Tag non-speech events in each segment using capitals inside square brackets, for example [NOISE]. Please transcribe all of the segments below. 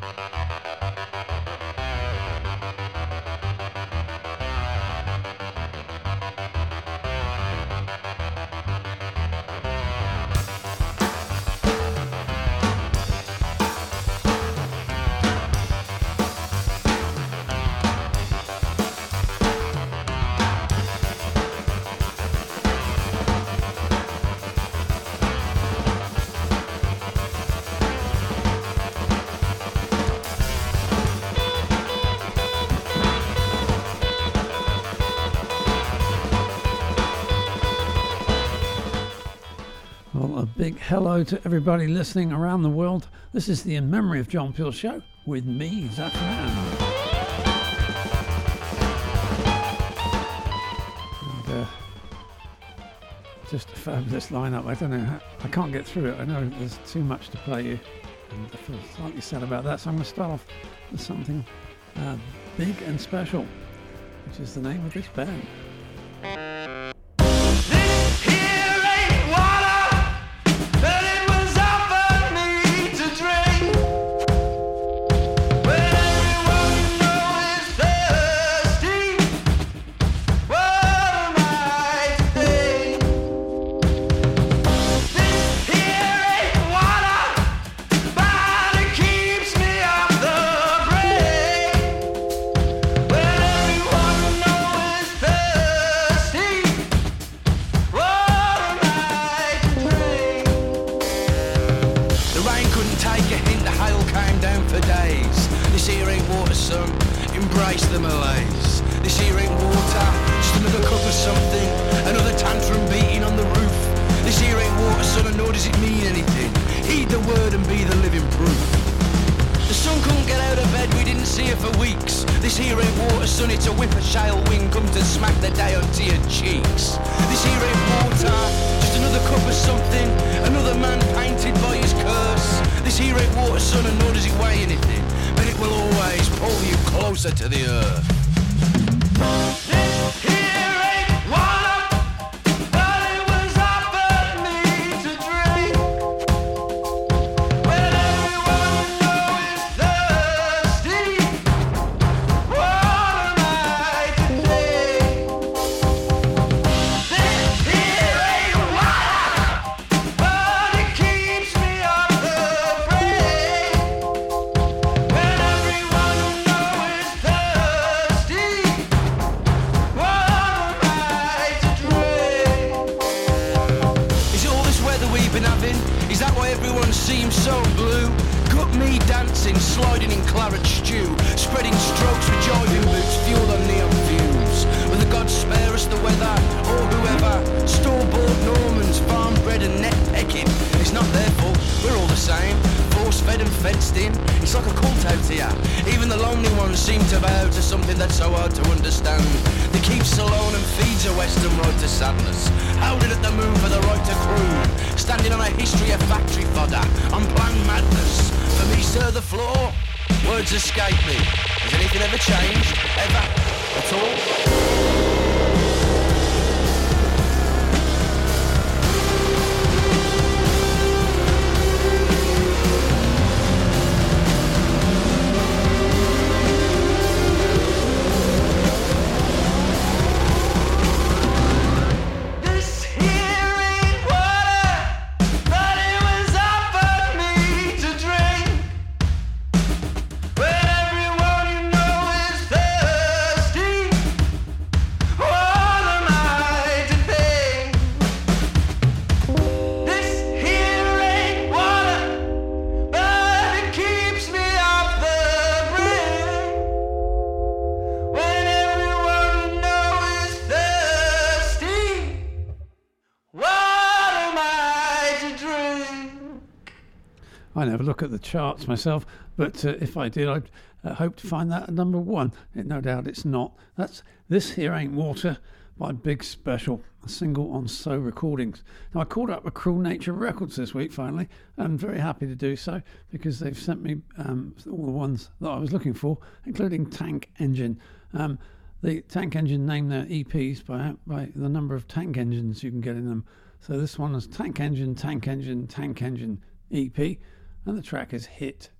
big hello to everybody listening around the world. This is the In Memory of John Peel show with me, Zach Man. And, uh, just a fabulous lineup. I don't know, I can't get through it. I know there's too much to play you, and I feel slightly sad about that. So I'm going to start off with something uh, big and special, which is the name of this band. claret stew, spreading strokes with jiving boots, fueled on neon fumes. Will the gods spare us the weather, or whoever? Store-bought Normans, farm bread and net pecking. It's not their fault, we're all the same. Force fed and fenced in, it's like a cult out here. Even the lonely ones seem to bow to something that's so hard to understand. That keeps alone and feeds a western road to sadness. Howling at the moon for the right to croon. Standing on a history of factory fodder, unplanned madness. For me, sir, the floor. Words escape me. Has anything ever changed? Ever? At all? Look at the charts myself, but uh, if I did, I'd uh, hope to find that at number one. It, no doubt it's not. That's This Here Ain't Water by Big Special, a single on So Recordings. Now, I called up a Cruel Nature Records this week finally, and I'm very happy to do so because they've sent me um, all the ones that I was looking for, including Tank Engine. Um, the Tank Engine name their EPs by, by the number of tank engines you can get in them. So this one is Tank Engine, Tank Engine, Tank Engine EP and the track is Hit.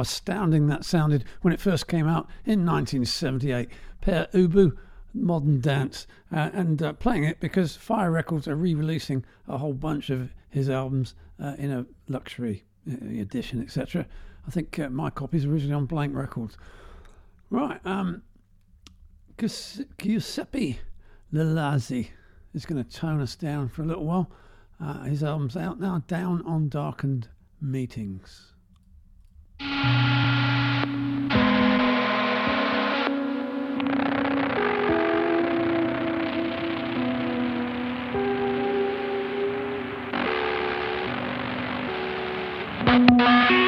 Astounding that sounded when it first came out in 1978. Pere Ubu, modern dance, uh, and uh, playing it because Fire Records are re releasing a whole bunch of his albums uh, in a luxury uh, edition, etc. I think uh, my copy is originally on Blank Records. Right, um, Giuseppe Lilazzi is going to tone us down for a little while. Uh, his album's out now, Down on Darkened Meetings. Bye.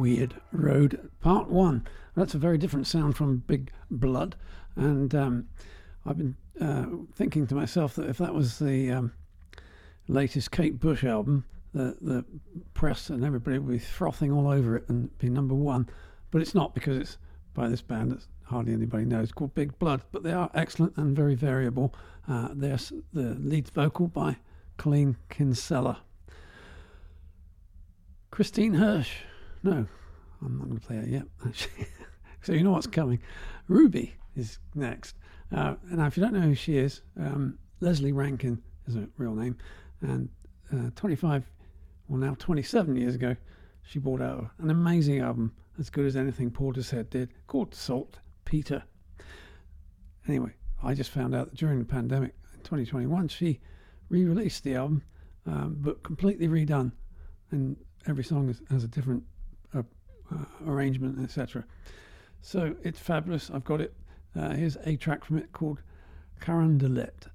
Weird Road Part 1. That's a very different sound from Big Blood. And um, I've been uh, thinking to myself that if that was the um, latest Kate Bush album, the, the press and everybody would be frothing all over it and be number one. But it's not because it's by this band that hardly anybody knows called Big Blood. But they are excellent and very variable. Uh, there's the lead vocal by Colleen Kinsella. Kristin Hersh. No, I'm not going to play it yet, [LAUGHS] so you know what's coming. Ruby is next. Uh, now, if you don't know who she is, um, Lesley Rankine is a real name. And uh, 25, well, now 27 years ago, she brought out an amazing album, as good as anything Portishead did, called Salt Peter. Anyway, I just found out that during the pandemic in 2021, she re released the album, um, but completely redone. And every song is, has a different uh, arrangement, etc. So it's fabulous. I've got it. Uh, here's a track from it called Carondelet.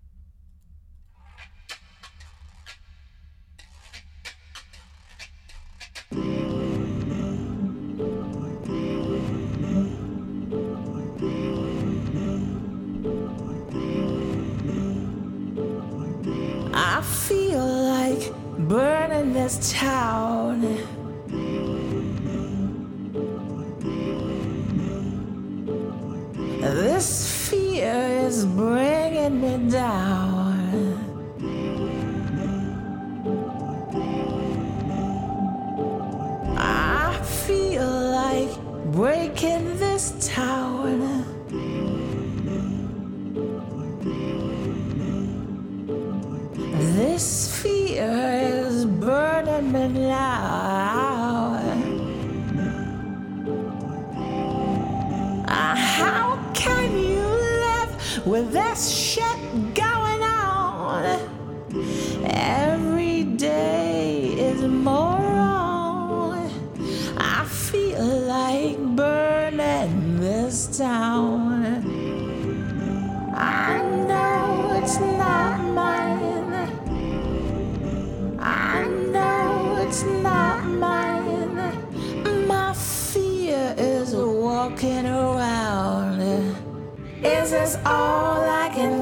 Walking around. Is this all I can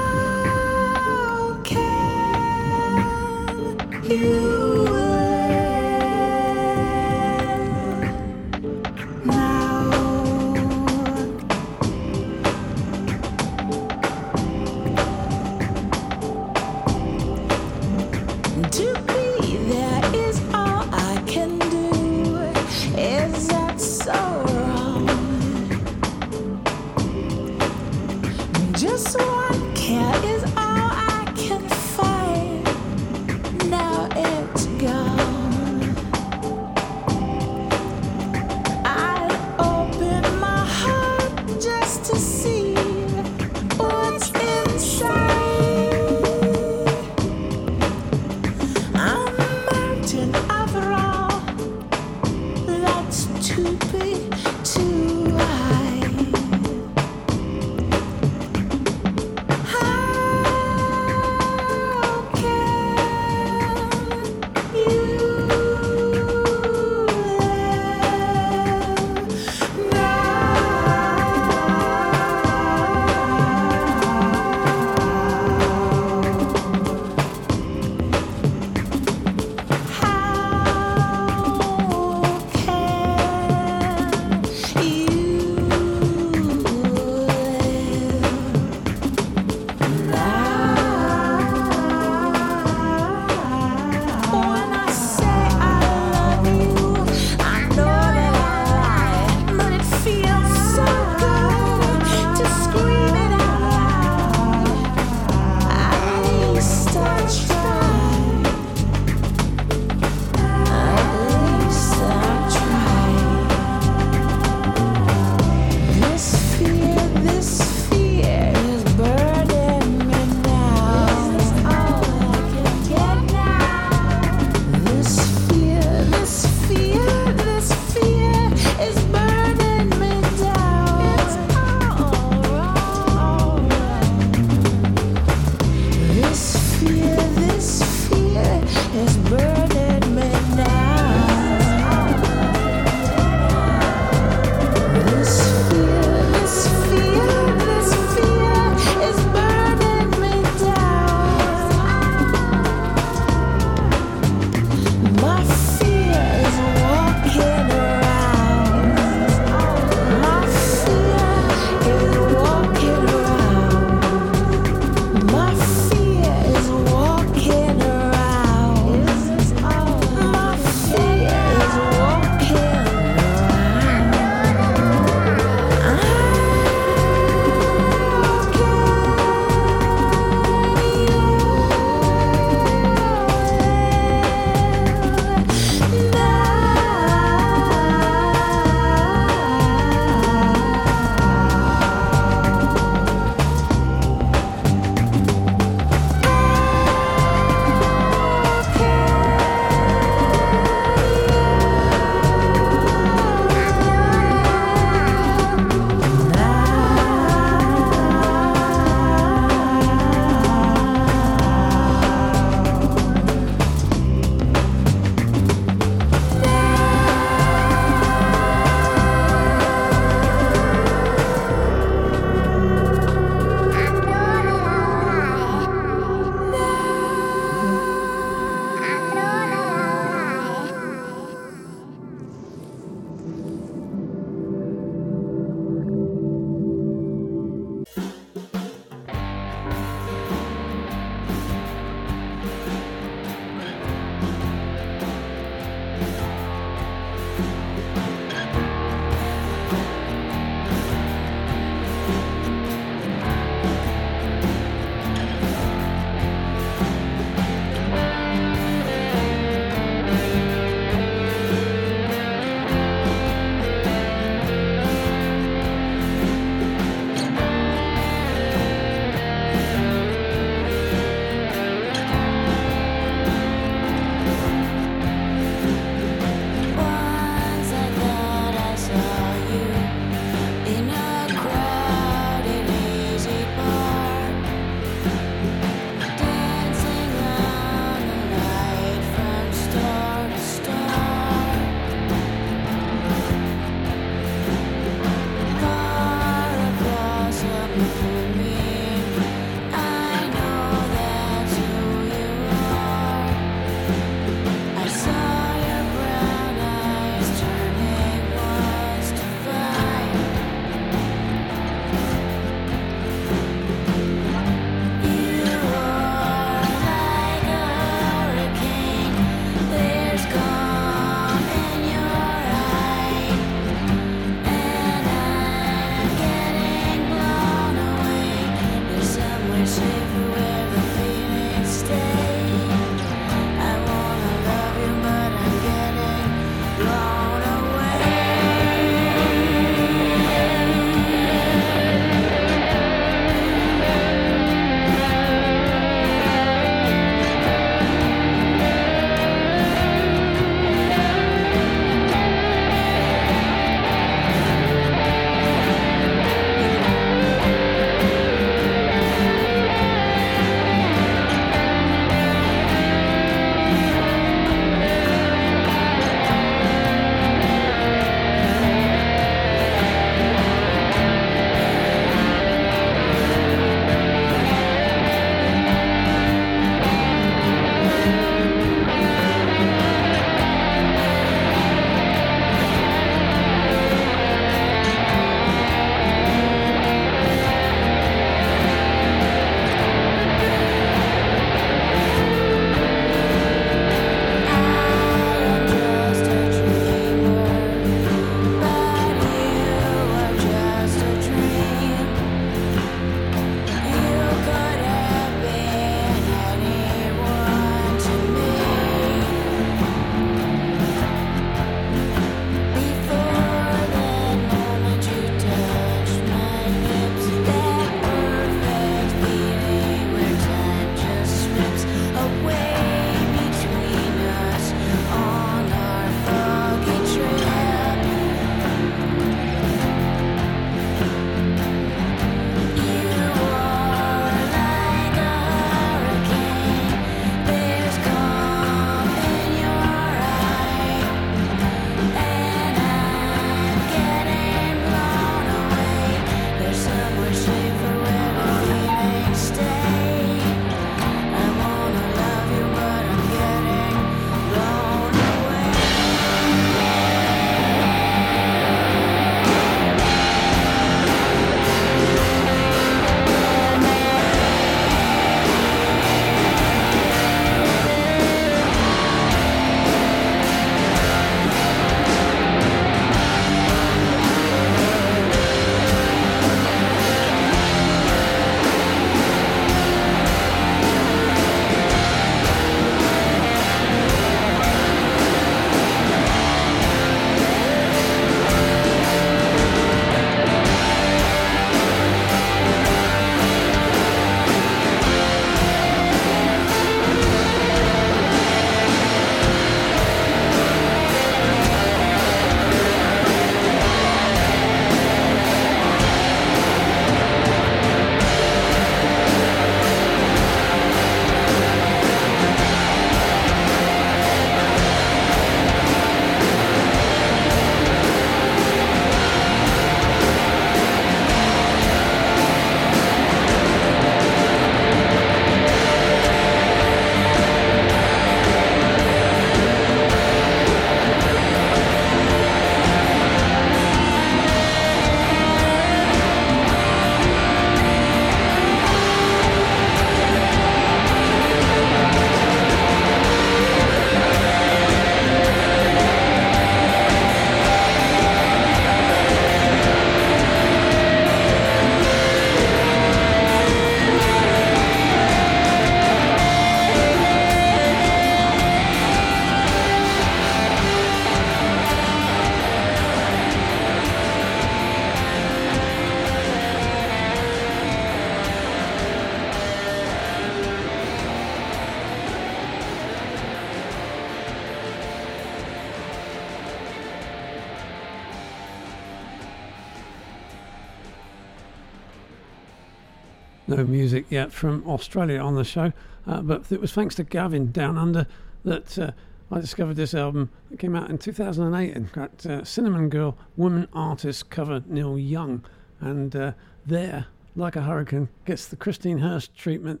music yet from Australia on the show, uh, but it was thanks to Gavin Down Under that uh, I discovered this album. It came out in 2008 In got uh, Cinnamon Girl woman artist cover Neil Young, and uh, there, like a hurricane, gets the Kristin Hersh treatment.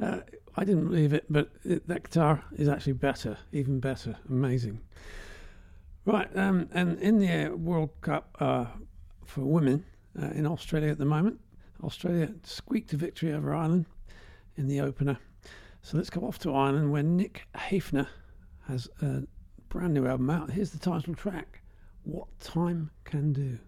Uh, I didn't believe it, but it, that guitar is actually better, even better, amazing. Right, um, and in the World Cup uh, for women in Australia at the moment, Australia squeaked a victory over Ireland in the opener. So let's go off to Ireland where Nick Hafner has a brand new album out. Here's the title track What Time Can Do.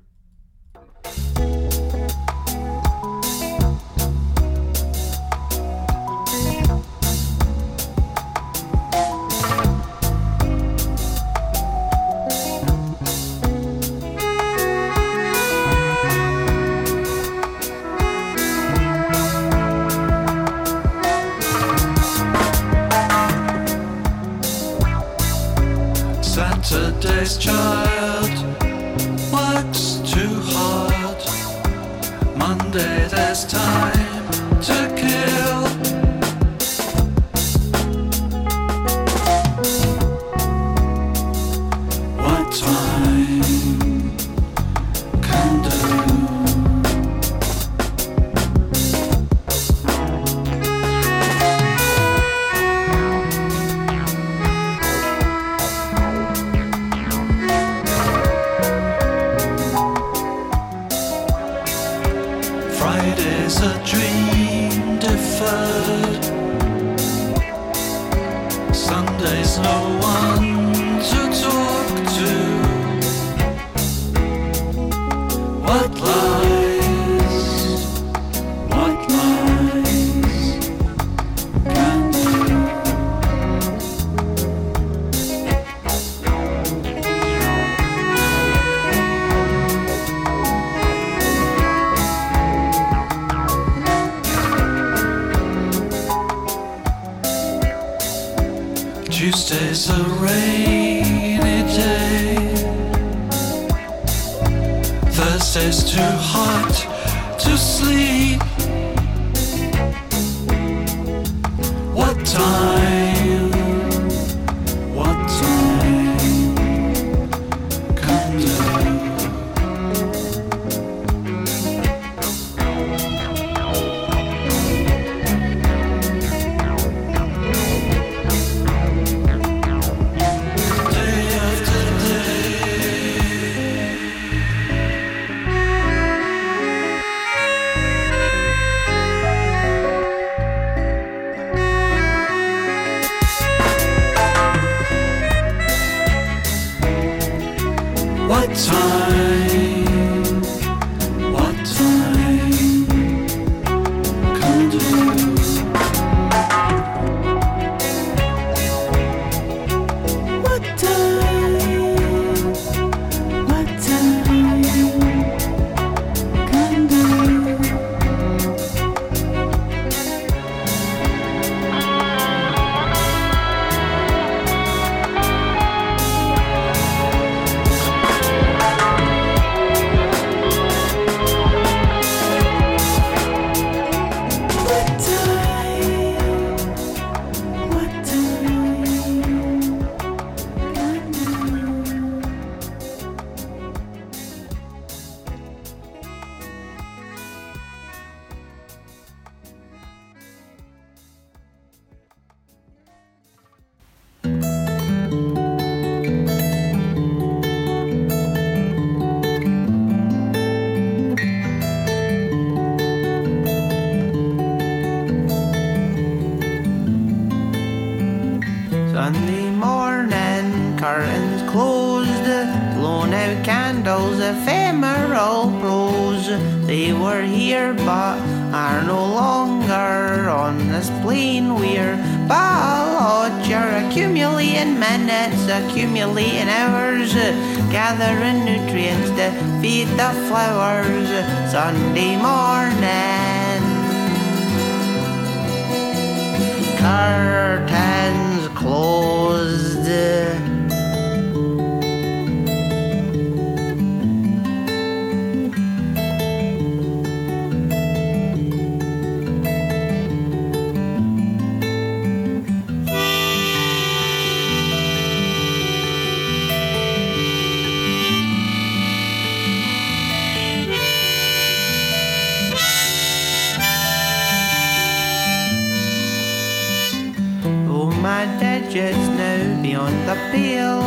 Saturday's child works too hard. Monday there's time Friday's a dream deferred. Sunday's no one the flowers. Sunday morning. curtains closed. Just now beyond the pale.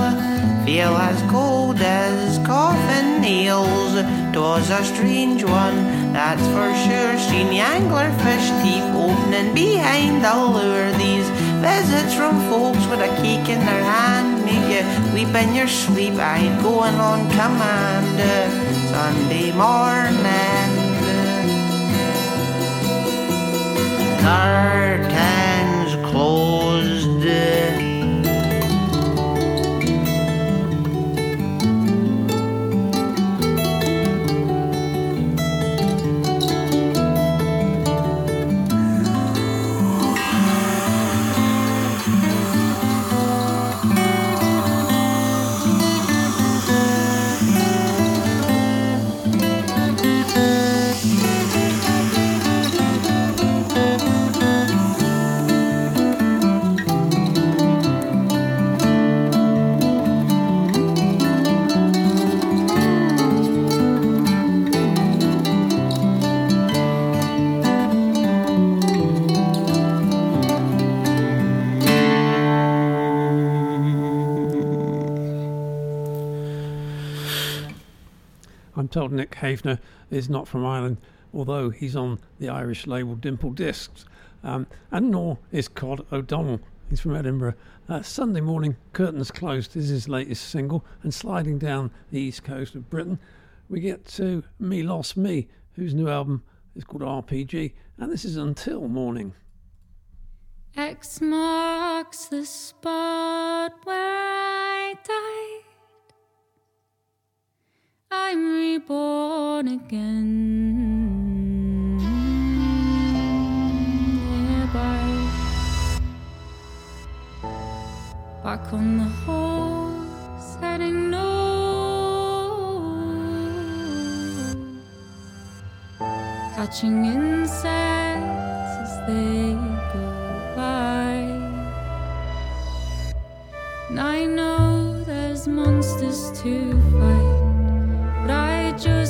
Feel as cold as coffin nails. 'Twas a strange one, that's for sure. Seen the anglerfish teeth opening behind the lure. These visits from folks with a cake in their hand make you weep in your sleep. I'd going on command Sunday morning. Curtains told Nick Hafner is not from Ireland, although he's on the Irish label Dimple Discs. Um, and nor is Cod O'Donnell. He's from Edinburgh. Uh, Sunday morning, Curtains Closed is his latest single, and sliding down the east coast of Britain, we get to Me Lost Me, whose new album is called RPG, and this is Until Morning. X marks the spot where I died. I'm reborn again. Nearby. Back on the horse, heading north. Catching insects as they go by. And I know there's monsters to fight, but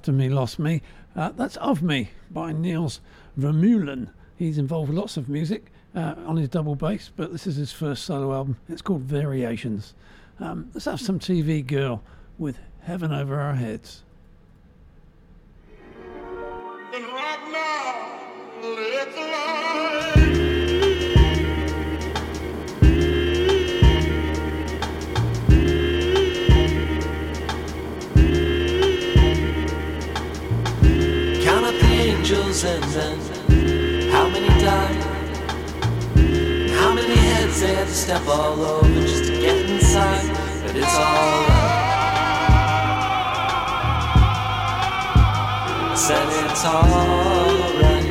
After Me Lost Me. Uh, that's Of Me by Niels Vermeulen. He's involved with lots of music uh, on his double bass, but this is his first solo album. It's called Variations. Um, let's have some TV Girl with Heaven Over Our Heads. Angels and then how many died? How many heads they had to step all over just to get inside? But it's alright. I said it's alright.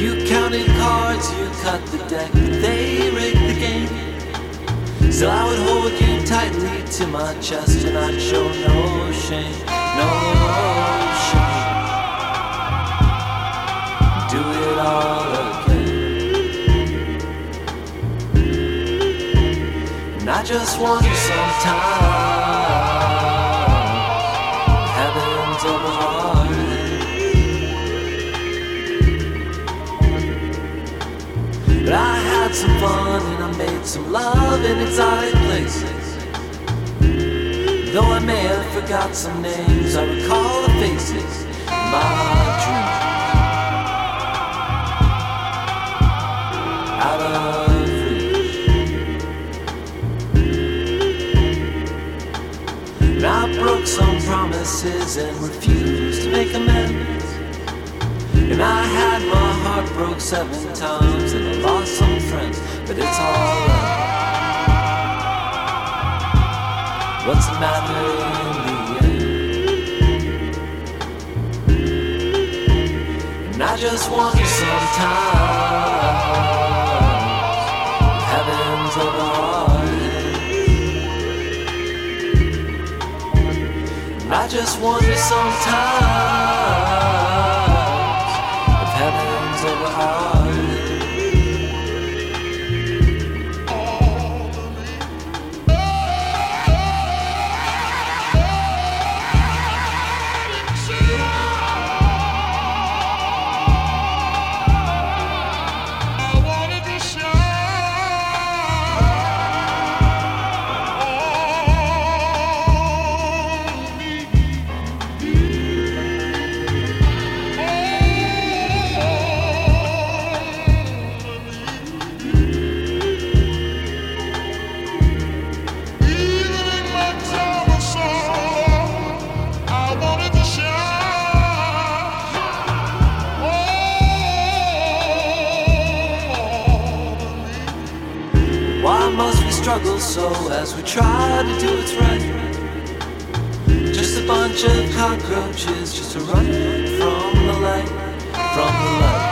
You counted cards, you cut the deck, but they rigged the game. Still, I would hold you tightly to my chest and I'd show no shame, no shame. Do it all again. And I just wonder sometimes, heavens heads. But I had some fun and I made some love in exotic places. Though I may have forgot some names, I recall the faces in my dreams. Out of reach. And I broke some promises and refused to make amends. And I had my heart broke seven times and I lost some friends, but it's alright. What's the matter in the end? And I just want some time. Heavens of the. And I just want some time. As we try to do what's right? Just a bunch of cockroaches just to run from the light, from the light.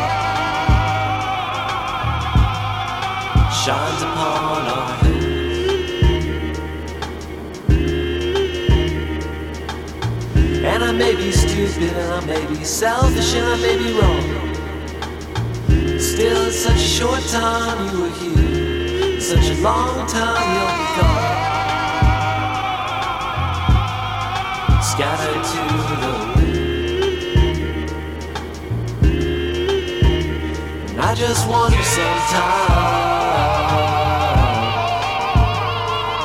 Shines upon our heads. And I may be stupid, and I may be selfish, and I may be wrong. Still, it's such a short time you were here. Such a long time you'll be gone. Scattered to the wind. And I just wonder sometimes.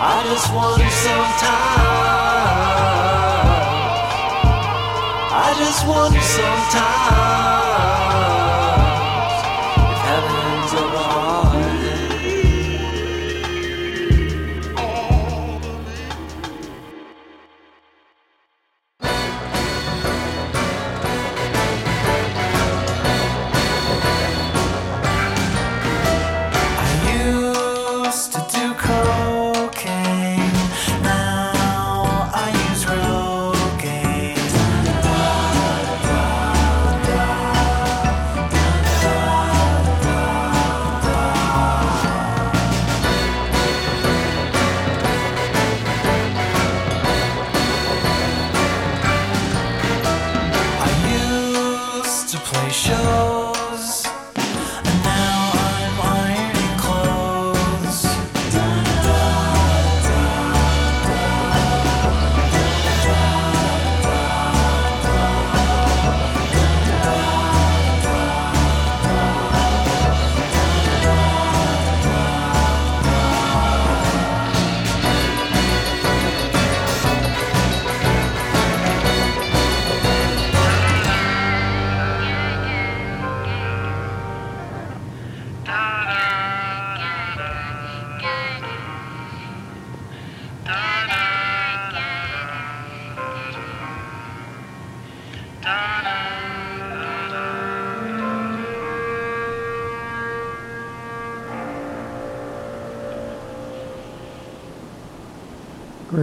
I just wonder sometimes. I just wonder sometimes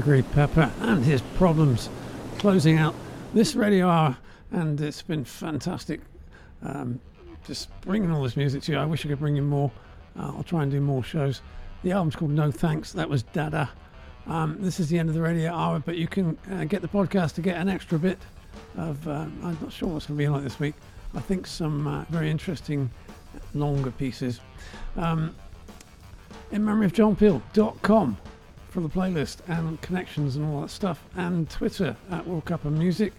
Gregory Pepper and his problems closing out this radio hour, and it's been fantastic. Um, just bringing all this music to you. I wish I could bring you more. Uh, I'll try and do more shows. The album's called No Thanks. That was Dada. Um, this is the end of the radio hour, but you can uh, get the podcast to get an extra bit of. Uh, I'm not sure what's going to be like this week. I think some uh, very interesting longer pieces. Um, in memory of John johnpeel.com for the playlist and connections and all that stuff, and Twitter at World Cup of Music.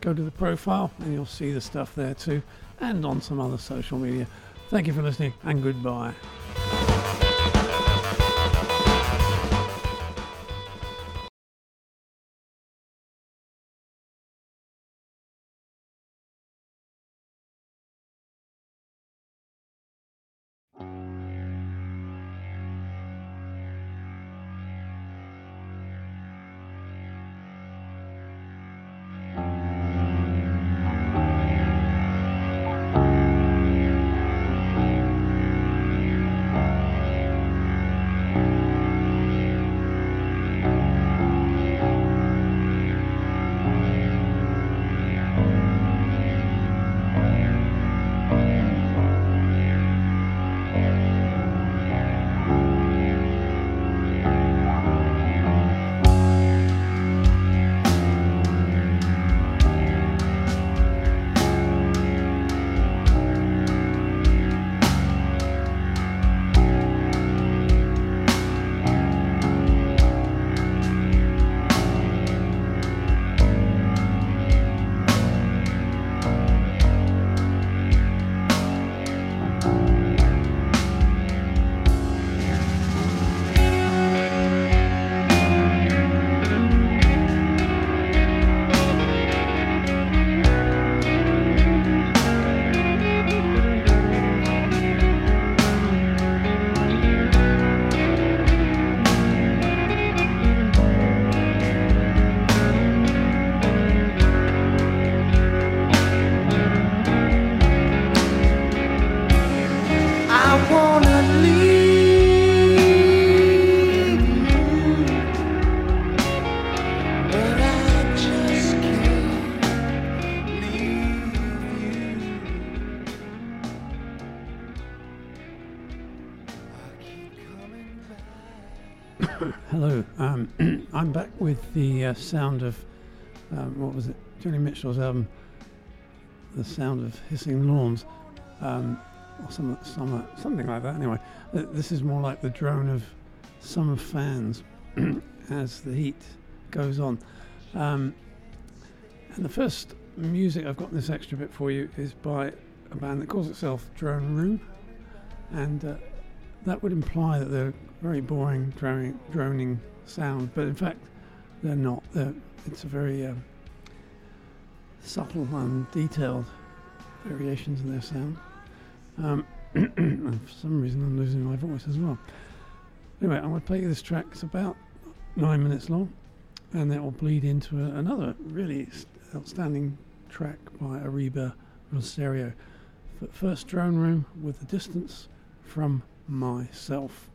Go to the profile and you'll see the stuff there too, and on some other social media. Thank you for listening and goodbye. The uh, sound of um, what was it? Joni Mitchell's album, "The Sound of Hissing Lawns," um, or some, some, something like that. Anyway, uh, this is more like the drone of summer fans [CLEARS THROAT] as the heat goes on. Um, and the first music I've got this extra bit for you is by a band that calls itself Drone Room, and uh, that would imply that they're very boring droning, droning sound, but in fact they're not. They're, it's a very um, subtle and detailed variations in their sound. Um, [CLEARS THROAT] for some reason I'm losing my voice as well. Anyway, I'm going to play you this track. It's about nine minutes long, and that will bleed into a, another really outstanding track by Ariba Rosario. First drone room with the distance from myself.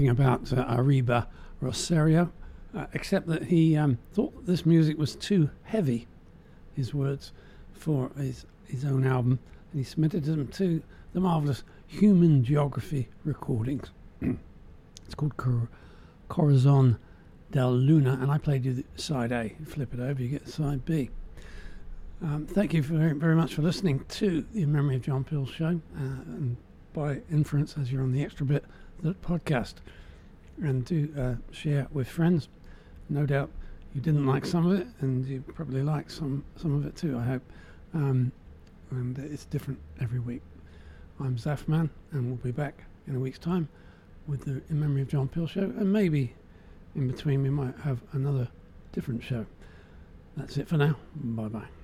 Anything about uh, Arriba Rosario, uh, except that he um, thought this music was too heavy, his words, for his, his own album, and he submitted them to the marvellous Human Geography Recordings. [CLEARS THROAT] it's called Cor- Corazon del Luna, and I played you side A. Flip it over, you get side B. Um, thank you very, very much for listening to the In Memory of John Peel show, uh, and by inference, as you're on the extra bit, the podcast. And do uh, share with friends. No doubt you didn't like some of it, and you probably like some, some of it too, I hope. Um, and it's different every week. I'm Zafman, and we'll be back in a week's time with the In Memory of John Peel show, and maybe in between we might have another different show. That's it for now. Bye bye.